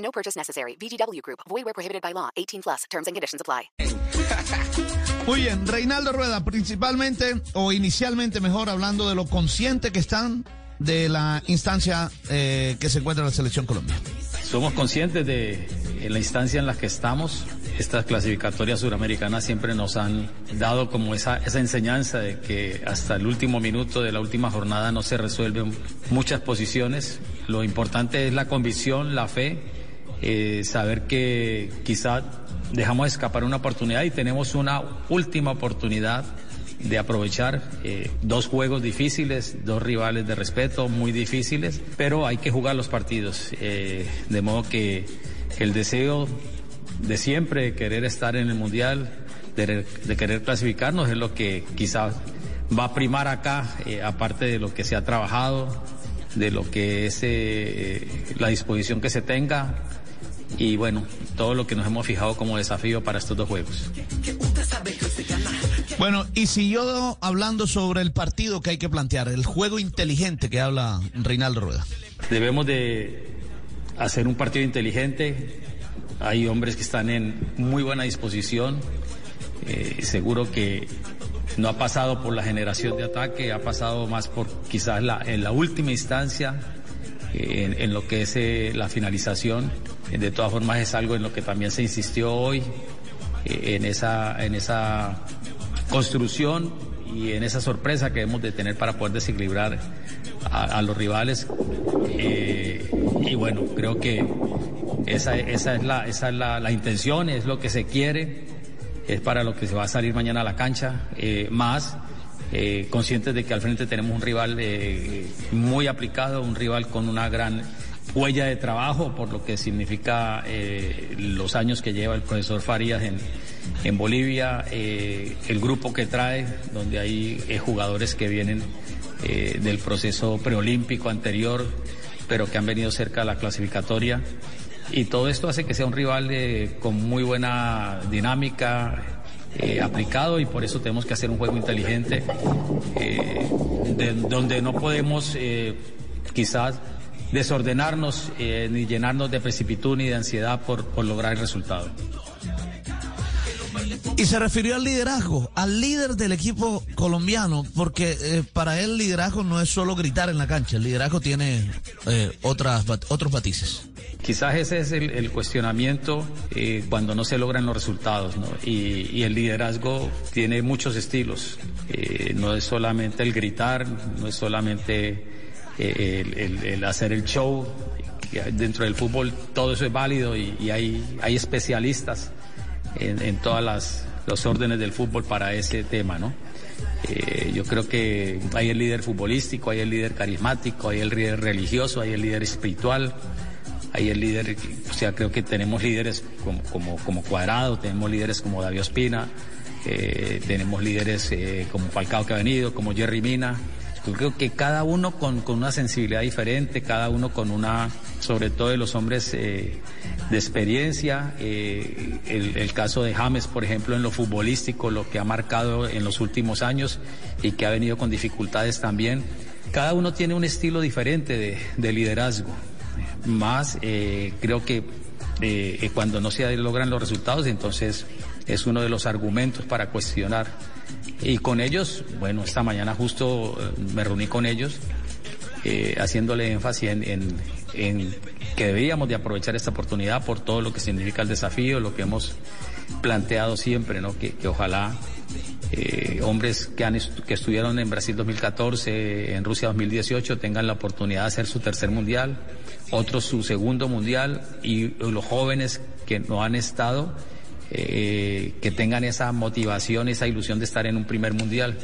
No purchase necessary. VGW Group. Void where prohibited by law. 18 plus. Terms and conditions apply. Muy bien, Reinaldo Rueda, principalmente o inicialmente mejor hablando de lo consciente que están de la instancia eh, que se encuentra la selección Colombia. Somos conscientes de la instancia en la que estamos. Estas clasificatorias suramericanas siempre nos han dado como esa, esa enseñanza de que hasta el último minuto de la última jornada no se resuelven muchas posiciones. Lo importante es la convicción, la fe, eh, saber que quizá dejamos escapar una oportunidad y tenemos una última oportunidad de aprovechar eh, dos juegos difíciles, dos rivales de respeto muy difíciles, pero hay que jugar los partidos. Eh, de modo que el deseo de siempre de querer estar en el Mundial, de, de querer clasificarnos, es lo que quizás va a primar acá, eh, aparte de lo que se ha trabajado, de lo que es eh, la disposición que se tenga y bueno, todo lo que nos hemos fijado como desafío para estos dos juegos. Bueno, y siguió hablando sobre el partido que hay que plantear, el juego inteligente que habla Reinaldo Rueda. Debemos de hacer un partido inteligente. Hay hombres que están en muy buena disposición. Eh, seguro que no ha pasado por la generación de ataque, ha pasado más por quizás la, en la última instancia, en, lo que es eh, la finalización. De todas formas es algo en lo que también se insistió hoy, en esa, en esa construcción y en esa sorpresa que hemos de tener para poder desequilibrar a, los rivales. Eh, y bueno, creo que esa, esa es, la, esa es la, intención, es lo que se quiere, es para lo que se va a salir mañana a la cancha, eh, más eh, conscientes de que al frente tenemos un rival eh, muy aplicado, un rival con una gran huella de trabajo por lo que significa eh, los años que lleva el profesor Farías en, en Bolivia, eh, el grupo que trae, donde hay eh, jugadores que vienen del proceso preolímpico anterior, pero que han venido cerca de la clasificatoria. Y todo esto hace que sea un rival con muy buena dinámica, aplicado, y por eso tenemos que hacer un juego inteligente, de, donde no podemos quizás desordenarnos eh, ni llenarnos de precipitud ni de ansiedad por, lograr el resultado. Y se refirió al liderazgo, al líder del equipo colombiano, porque eh, para él liderazgo no es solo gritar en la cancha, el liderazgo tiene eh, otras, otros matices. Quizás ese es el, cuestionamiento eh, cuando no se logran los resultados, ¿no? y, el liderazgo tiene muchos estilos, eh, no es solamente el gritar, no es solamente el, el, hacer el show. Dentro del fútbol todo eso es válido y, hay, hay, especialistas en, todas las los órdenes del fútbol para ese tema, ¿no? Eh, yo creo que hay el líder futbolístico, hay el líder carismático, hay el líder religioso, hay el líder espiritual, hay el líder, o sea, creo que tenemos líderes como, como, Cuadrado, tenemos líderes como David Ospina, eh, tenemos líderes eh, como Falcao que ha venido, como Jerry Mina, yo creo que cada uno con, con, una sensibilidad diferente, cada uno con una, sobre todo de los hombres eh, de experiencia, eh, el, caso de James, por ejemplo, en lo futbolístico, lo que ha marcado en los últimos años y que ha venido con dificultades también. Cada uno tiene un estilo diferente de liderazgo. Más eh, creo que cuando no se logran los resultados, entonces es uno de los argumentos para cuestionar y con ellos, bueno, esta mañana justo me reuní con ellos eh, haciéndole énfasis en, en, que debíamos de aprovechar esta oportunidad por todo lo que significa el desafío, lo que hemos planteado siempre, ¿no? Que, que ojalá eh, hombres que, han que estuvieron en Brasil 2014, en Rusia 2018, tengan la oportunidad de hacer su tercer mundial, otros su segundo mundial y los jóvenes que no han estado eh, que tengan esa motivación, esa ilusión de estar en un primer mundial.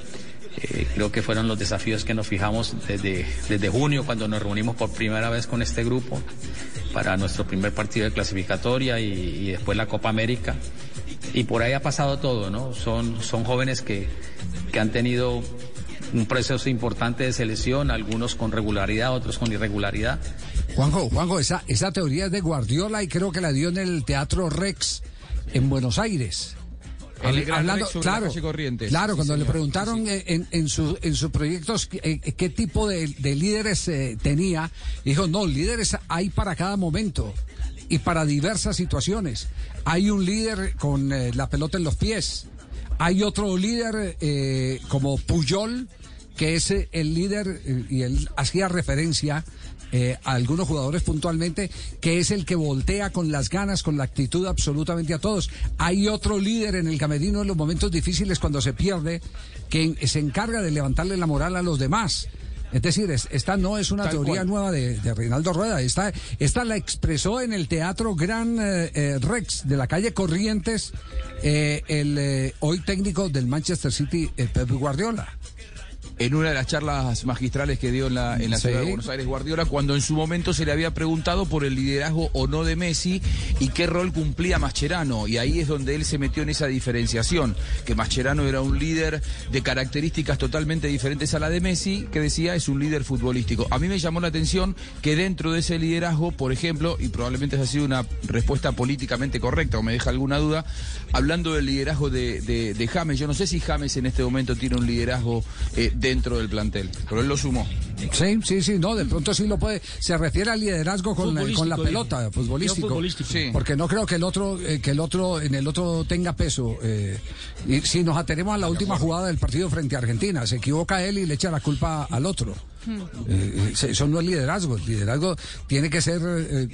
Eh, creo que fueron los desafíos que nos fijamos desde, desde junio cuando nos reunimos por primera vez con este grupo para nuestro primer partido de clasificatoria y después la Copa América. Y por ahí ha pasado todo, ¿no? Son, son jóvenes que, que han tenido un proceso importante de selección, algunos con regularidad, otros con irregularidad. Juanjo, Juanjo, esa, esa teoría es de Guardiola y creo que la dio en el Teatro Rex en Buenos Aires. El Gran Hablando, claro, claro, Sí, cuando le preguntaron Sí, sí. eh, En, en, su- en sus proyectos eh, qué tipo de, de líderes eh, tenía, dijo, no, líderes hay para cada momento y para diversas situaciones. Hay un líder con eh, la pelota en los pies, hay otro líder eh, como Puyol, que es eh, el líder, eh, y él hacía referencia eh, a algunos jugadores puntualmente, que es el que voltea con las ganas, con la actitud absolutamente a todos. Hay otro líder en el camerino en los momentos difíciles cuando se pierde, que se encarga de levantarle la moral a los demás. Es decir, es- esta no es una Tal teoría cual. nueva de, de Reinaldo Rueda. Esta, esta la expresó en el Teatro Gran eh, eh, Rex de la calle Corrientes eh, el hoy técnico del Manchester City, Pep Guardiola. En una de las charlas magistrales que dio en la, en la Sí. ciudad de Buenos Aires Guardiola, cuando en su momento se le había preguntado por el liderazgo o no de Messi y qué rol cumplía Mascherano. Y ahí es donde él se metió en esa diferenciación, que Mascherano era un líder de características totalmente diferentes a la de Messi, que decía es un líder futbolístico. A mí me llamó la atención que dentro de ese liderazgo, por ejemplo, y probablemente esa ha sido una respuesta políticamente correcta o me deja alguna duda, hablando del liderazgo de, de, de James, yo no sé si James en este momento tiene un liderazgo eh, dentro del plantel, pero él lo sumó. Sí, sí, sí, no, de pronto sí lo puede. Se refiere al liderazgo con, la- con la pelota, futbolístico. Sí. Porque no creo que el otro, eh, que el otro, en el otro tenga peso. eh, y si nos atenemos a la última jugada del partido frente a Argentina, se equivoca él y le echa la culpa al otro. Eh, eh, eso no es liderazgo. El liderazgo tiene que ser eh, eh,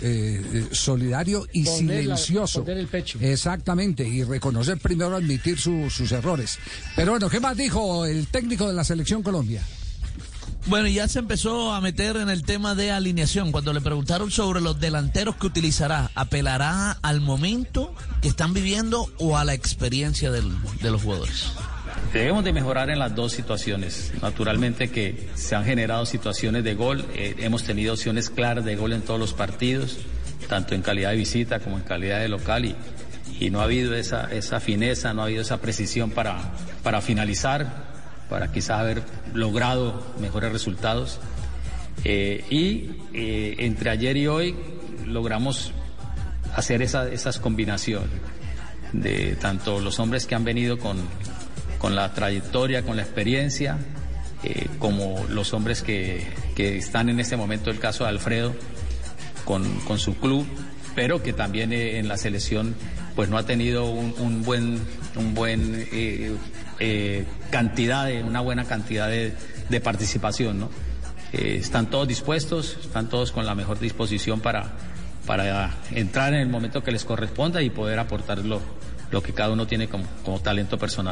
eh, solidario y Poner la- silencioso. poner el pecho. Exactamente, y reconocer primero, admitir su- sus errores. Pero bueno, ¿qué más dijo el técnico de la selección Colombia? Bueno, ya se empezó a meter en el tema de alineación. Cuando le preguntaron sobre los delanteros que utilizará, ¿apelará al momento que están viviendo o a la experiencia de los jugadores? Debemos de mejorar en las dos situaciones. Naturalmente que se han generado situaciones de gol, eh, hemos tenido opciones claras de gol en todos los partidos, tanto en calidad de visita como en calidad de local y, y no ha habido esa, esa fineza, no ha habido esa precisión para, para finalizar, para quizás haber logrado mejores resultados. Eh, y eh, entre ayer y hoy logramos hacer esa- esas combinaciones de tanto los hombres que han venido con, con la trayectoria, con la experiencia, eh, como los hombres que, que están en este momento, el caso de Alfredo, con, con su club, pero que también en la selección pues no ha tenido un buen, un buen eh, cantidad de, una buena cantidad de, de participación, ¿no? Eh, están todos dispuestos, están todos con la mejor disposición para, para entrar en el momento que les corresponda y poder aportar lo, lo que cada uno tiene como, como talento personal.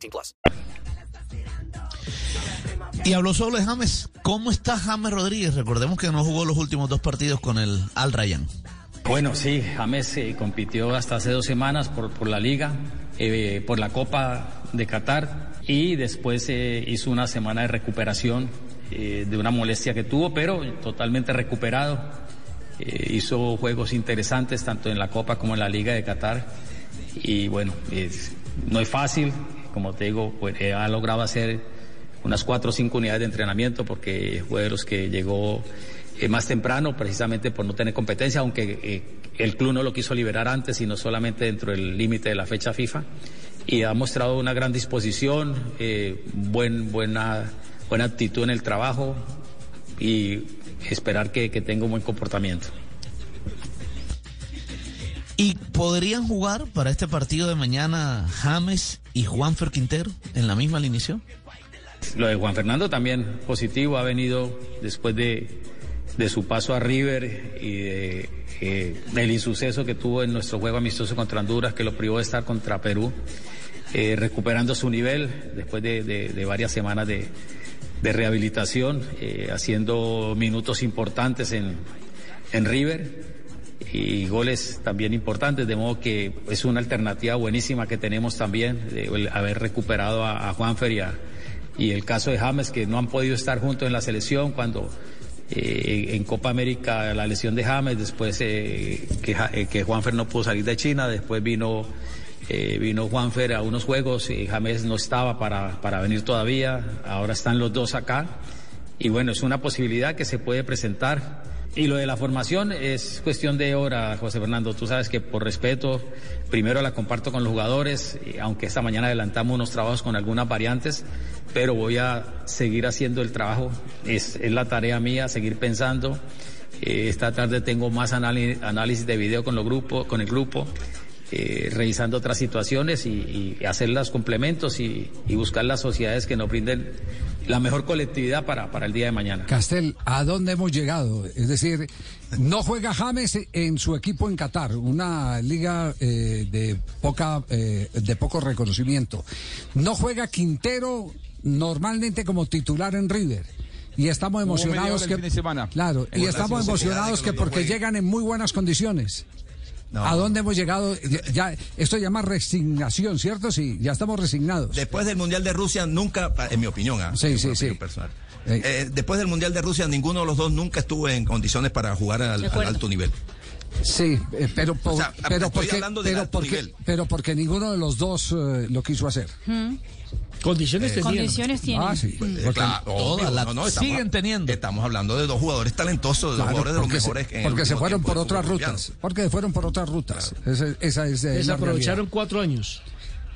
18 plus. Y habló sobre James. ¿Cómo está James Rodríguez? Recordemos que no jugó los últimos dos partidos con el Al Rayyan. Bueno, sí, James eh, compitió hasta hace dos semanas por, por la liga, eh, por la Copa de Qatar y después eh, hizo una semana de recuperación eh, de una molestia que tuvo, pero totalmente recuperado. Eh, hizo juegos interesantes tanto en la Copa como en la Liga de Qatar y bueno, es- no es fácil, como te digo, pues, eh, ha logrado hacer unas cuatro o cinco unidades de entrenamiento porque fue de los que llegó eh, más temprano precisamente por no tener competencia, aunque eh, el club no lo quiso liberar antes, sino solamente dentro del límite de la fecha FIFA. Y ha mostrado una gran disposición, buen, buena, buena actitud en el trabajo y esperar que, que tenga un buen comportamiento. ¿Y podrían jugar para este partido de mañana James y Juanfer Quintero en la misma alineación? Lo de Juan Fernando también positivo, ha venido después de, de su paso a River y de, eh, del insuceso que tuvo en nuestro juego amistoso contra Honduras, que lo privó de estar contra Perú, eh, recuperando su nivel después de, de- varias semanas de, de rehabilitación, eh, haciendo minutos importantes en, en River y goles también importantes, de modo que es una alternativa buenísima que tenemos también, haber recuperado a, a Juanfer y, y el caso de James, que no han podido estar juntos en la selección cuando eh, en Copa América la lesión de James, después eh, que, eh, que Juanfer no pudo salir de China, después vino, eh, vino Juanfer a unos juegos y James no estaba para, para venir todavía, ahora están los dos acá y bueno, es una posibilidad que se puede presentar. Y lo de la formación es cuestión de hora, José Fernando. Tú sabes que por respeto, primero la comparto con los jugadores, y aunque esta mañana adelantamos unos trabajos con algunas variantes, pero voy a seguir haciendo el trabajo. Es, la tarea mía, seguir pensando. Eh, esta tarde tengo más análisis de video con, los grupos, con el grupo, eh, revisando otras situaciones y, y hacer los complementos y, y buscar las sociedades que nos brinden la mejor colectividad para, para el día de mañana. Castel, ¿a dónde hemos llegado? Es decir, no juega James en su equipo en Qatar, una liga eh, de poca eh, de poco reconocimiento. No juega Quintero normalmente como titular en River. Y estamos emocionados que fin de semana. claro, y estamos emocionados que porque llegan en muy buenas condiciones. No. ¿A dónde hemos llegado? Ya, esto llama resignación, ¿cierto? Sí, ya estamos resignados. Después del Mundial de Rusia, nunca, en mi opinión, ¿ah? Sí, En mi sí, opinión sí. personal. Eh. Eh, después del Mundial de Rusia, ninguno de los dos nunca estuvo en condiciones para jugar al, al alto nivel. Sí, eh, pero, por- O sea, pero, estoy porque, pero, alto porque, nivel. pero porque ninguno de los dos eh, lo quiso hacer. Condiciones tenían. Condiciones tienen. Ah, sí. Eh, Porque- claro, todas obvio, las no, no, estamos- siguen teniendo. Estamos hablando de dos jugadores talentosos, de dos Claro, jugadores de los porque se- mejores. en el porque se fueron por otras rutas. Porque se fueron por otras rutas. Esa, esa es la Desaprovecharon realidad. cuatro años.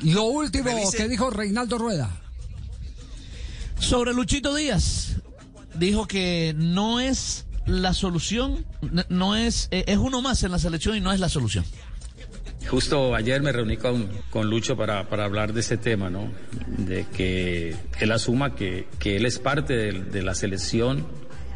Lo último que dijo Reinaldo Rueda. Sobre Luchito Díaz, dijo que no es la solución, no es, eh, es uno más en la selección y no es la solución. Justo ayer me reuní con, con Lucho para, para hablar de ese tema, ¿no? De que él asuma que, que él es parte de, de la selección,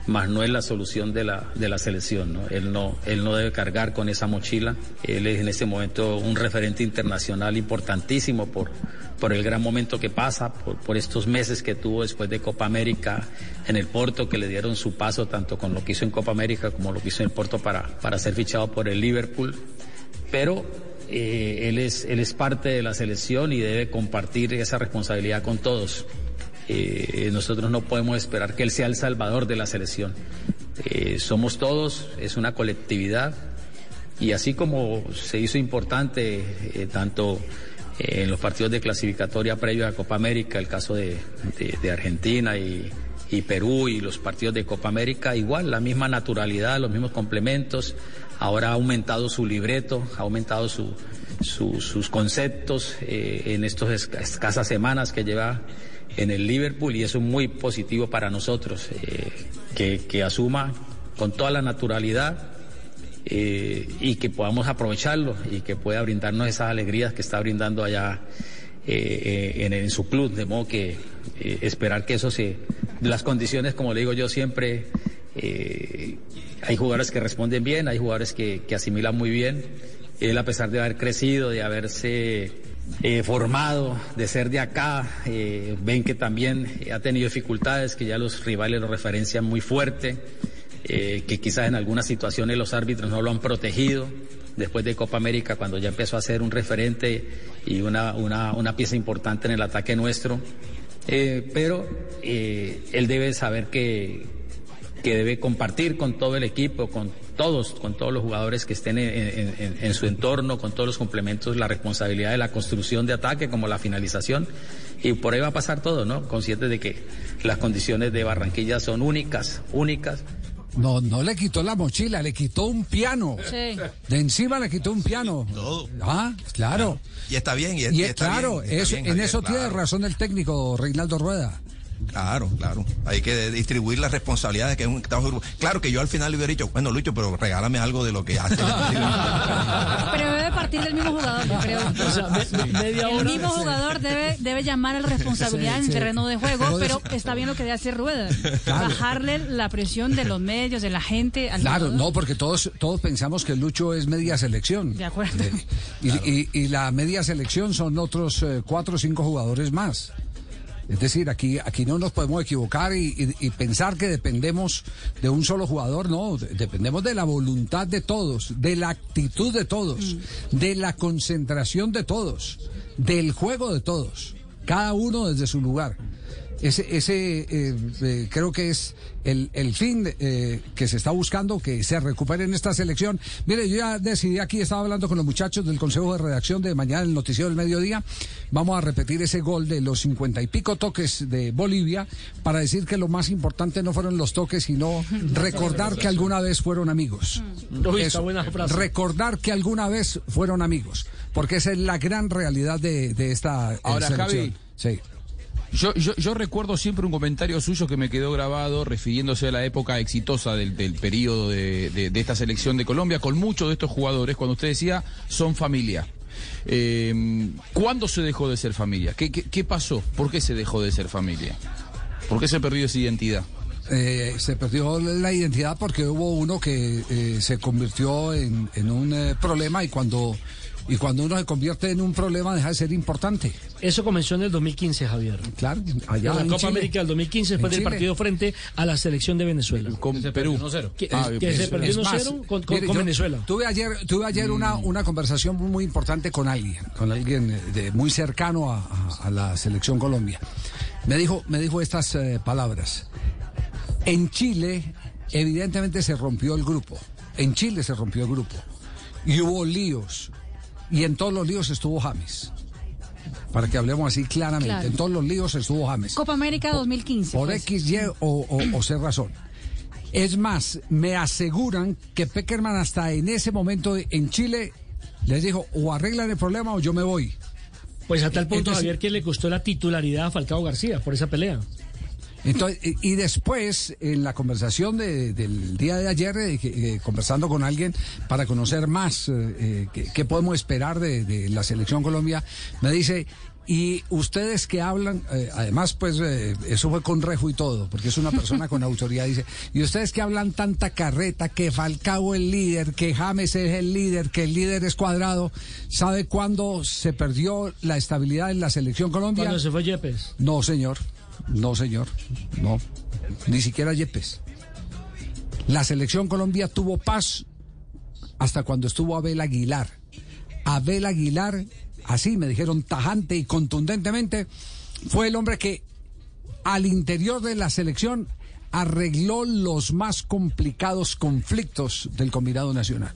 más no es la solución de la, de la selección, ¿no? Él no, él no debe cargar con esa mochila. Él es en este momento un referente internacional importantísimo por, por el gran momento que pasa, por, por estos meses que tuvo después de Copa América en el Porto, que le dieron su paso tanto con lo que hizo en Copa América como lo que hizo en el Porto para, para ser fichado por el Liverpool pero eh, él, es, él es parte de la selección y debe compartir esa responsabilidad con todos. Eh, nosotros no podemos esperar que él sea el salvador de la selección. Eh, somos todos, es una colectividad y así como se hizo importante tanto en los partidos de clasificatoria previos a Copa América, el caso de Argentina y, y Perú y los partidos de Copa América, igual la misma naturalidad, los mismos complementos. Ahora ha aumentado su libreto, ha aumentado su- su- sus conceptos eh, en estas escasas semanas que lleva en el Liverpool y eso es muy positivo para nosotros, eh, que, que asuma con toda la naturalidad eh, y que podamos aprovecharlo y que pueda brindarnos esas alegrías que está brindando allá eh, eh, en, en su club, de modo que eh, esperar que eso se, las condiciones, como le digo yo siempre, eh, hay jugadores que responden bien, hay jugadores que, que asimilan muy bien. Él, a pesar de haber crecido, de haberse eh, formado, de ser de acá, eh, ven que también ha tenido dificultades, que ya los rivales lo referencian muy fuerte, eh, que quizás en algunas situaciones los árbitros no lo han protegido. Después de Copa América, cuando ya empezó a ser un referente y una, una, una pieza importante en el ataque nuestro. Eh, pero eh, él debe saber que, que debe compartir con todo el equipo, con todos, con todos los jugadores que estén en, en- en- en su entorno, con todos los complementos, la responsabilidad de la construcción de ataque como la finalización. Y por ahí va a pasar todo, ¿no? Conscientes de que las condiciones de Barranquilla son únicas, únicas. No, no le quitó la mochila, le quitó un piano. Sí. De encima le quitó un piano. Todo. Ah, claro. Y está bien, y, Y, y es está claro, bien, está eso- bien, en eso tiene claro. razón el técnico Reinaldo Rueda. Claro, claro. Hay que distribuir las responsabilidades que es un grupo. Claro que yo al final le hubiera dicho, bueno, Lucho, pero regálame algo de lo que hace. Pero debe partir del mismo jugador, yo creo. O sea, me- me- media el hora. mismo jugador debe, debe llamar a la responsabilidad Sí, en sí. terreno de juego, Pero pero es- está bien lo que debe hacer Rueda. Claro. Bajarle la presión de los medios, de la gente. Al Claro, jugador. no, porque todos, todos pensamos que Lucho es media selección. De acuerdo. Eh, Y, y- y la media selección son otros eh, cuatro o cinco jugadores más. Es decir, aquí, aquí no nos podemos equivocar y, y- y pensar que dependemos de un solo jugador, no, de- dependemos de la voluntad de todos, de la actitud de todos, de la concentración de todos, del juego de todos, cada uno desde su lugar. Ese, ese eh, eh, creo que es el, el fin eh, que se está buscando, que se recupere en esta selección. Mire, yo ya decidí aquí, estaba hablando con los muchachos del Consejo de Redacción de mañana, el Noticiero del Mediodía. Vamos a repetir ese gol de los cincuenta y pico toques de Bolivia para decir que lo más importante no fueron los toques, sino recordar que alguna vez fueron amigos. Está Eso, recordar que alguna vez fueron amigos, porque esa es la gran realidad de, de esta eh, Ahora, selección. Javi. Sí. Yo, recuerdo siempre un comentario suyo que me quedó grabado refiriéndose a la época exitosa del, del periodo de, esta selección de Colombia con muchos de estos jugadores, cuando usted decía son familia. Eh, ¿Cuándo se dejó de ser familia? ¿Qué, qué, qué pasó? ¿Por qué se dejó de ser familia? ¿Por qué se perdió esa identidad? Eh, se perdió la identidad porque hubo uno que eh, se convirtió en, en un eh, problema y cuando y cuando uno se convierte en un problema deja de ser importante. Eso comenzó en el 2015, Javier. Claro, allá en la en Copa Chile. América del 2015, después del partido frente a la selección de Venezuela. Con Perú. Que, Ah, que se perdió Es 1-0 más, con, con- mire, con Venezuela. Tuve ayer, tuve ayer una, una conversación muy importante con alguien, con alguien eh, de, muy cercano a, a- a la selección Colombia. Me dijo, me dijo estas eh, palabras. En Chile, evidentemente se rompió el grupo. En Chile se rompió el grupo. Y hubo líos. Y en todos los líos estuvo James. Para que hablemos así claramente. Claro. En todos los líos estuvo James. Copa América 2015. Por pues. X, Y o, o, o C razón. Es más, me aseguran que Peckerman hasta en ese momento en Chile les dijo o arreglan el problema o yo me voy. Pues hasta el punto, Entonces- Javier, que le costó la titularidad a Falcao García por esa pelea. Entonces, y después, en la conversación de- del día de ayer, eh, eh, conversando con alguien para conocer más eh, eh, qué, qué podemos esperar de, de la selección Colombia, me dice, y ustedes que hablan, eh, además, pues eh, eso fue con rejo y todo, porque es una persona con autoridad, dice, y ustedes que hablan tanta carreta, que Falcao es el líder, que James es el líder, que el líder es cuadrado, ¿sabe cuándo se perdió la estabilidad en la selección Colombia? Cuando se fue Yepes. No, señor. No, señor. No. Ni siquiera Yepes. La selección Colombia tuvo paz hasta cuando estuvo Abel Aguilar. Abel Aguilar, así me dijeron tajante y contundentemente, fue el hombre que al interior de la selección arregló los más complicados conflictos del combinado nacional.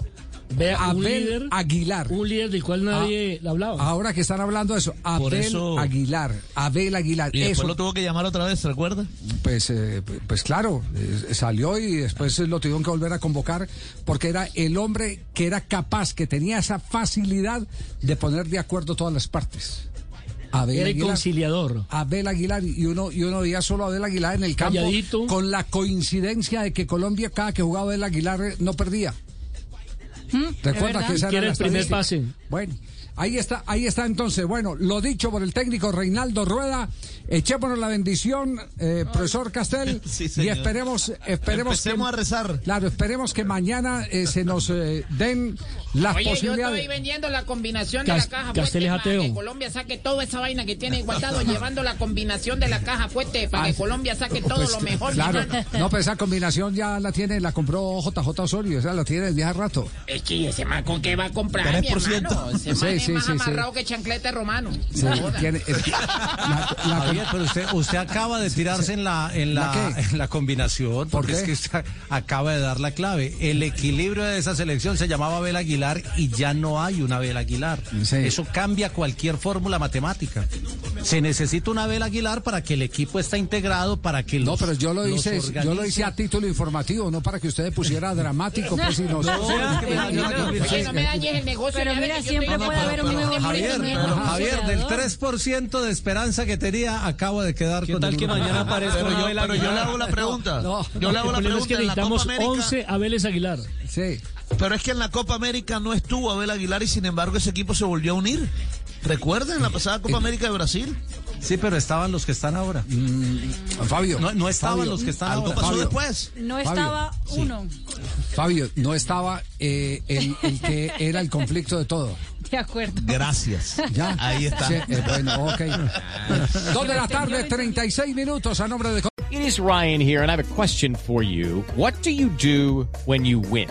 Vea, un Abel líder, Aguilar. un líder del cual nadie le hablaba. Ahora que están hablando de eso, Abel eso- Aguilar, Abel Aguilar. Y después eso- lo tuvo que llamar otra vez, ¿se recuerda? Pues, eh, pues claro, eh, salió y después lo tuvieron que volver a convocar porque era el hombre que era capaz, que tenía esa facilidad de poner de acuerdo todas las partes. Abel Era el Aguilar. conciliador. Abel Aguilar y uno y uno veía solo a Abel Aguilar en el campo Calladito. con la coincidencia de que Colombia cada que jugaba Abel Aguilar eh, no perdía. Recuerda que esa era la el primer pase. Bueno, ahí está, ahí está entonces. Bueno, lo dicho por el técnico Reinaldo Rueda, echémonos la bendición, eh, profesor Castel, Sí, y esperemos, esperemos Empecemos a rezar. Claro, esperemos que mañana eh, se nos eh, den las Oye, yo posibilidades. estoy vendiendo la combinación Cas- de la caja Castel fuerte es para ateo. que Colombia saque toda esa vaina que tiene guardado, llevando la combinación de la caja fuerte para que Ah, Colombia saque todo Pues, lo mejor. mi Claro, no, pero esa combinación ya la tiene, la compró JJ Osorio, esa la tiene desde hace rato. Es que ese man con qué va a comprar, mi 3%. hermano. Ese Sí, man es sí, más sí, sí. amarrado que chanclete romano. No tiene- es- la- la- Javier, pero usted, usted acaba de tirarse en la en la, en la combinación, ¿Por porque qué? es que usted acaba de dar la clave. El equilibrio de esa selección se llamaba Abel Aguilar y ya no hay una Abel Aguilar. Sí. Eso cambia cualquier fórmula matemática. Se necesita una Abel Aguilar para que el equipo esté integrado, para que No, los- pero yo lo hice, yo lo hice a título informativo, no para que usted pusiera dramático, pues si no. No, no me dañes el negocio. Pero mira, siempre estoy- puede haber Javier, movimiento. Javier, del 3% de esperanza que tenía, acaba de quedar con el uno. Pero yo, pero yo le hago la pregunta. No. yo le hago la es pregunta que en la Copa necesitamos América. 11 Abeles Aguilar. Sí. Pero es que en la Copa América no estuvo Abel Aguilar y sin embargo ese equipo se volvió a unir. ¿Recuerdan la pasada Copa América de Brasil? Sí, pero estaban los que están ahora. Fabio. No, no estaban Fabio, los que están Algo ahora. pasó Fabio. después. No Fabio, estaba uno. Fabio, no estaba eh, el, el que era el conflicto de todo. De acuerdo. Gracias. Ya. Ahí está. Sí, eh, bueno, ok. Dos de la tarde, 36 minutos a nombre de... It is Ryan here, and I have a question for you. What do you do when you win?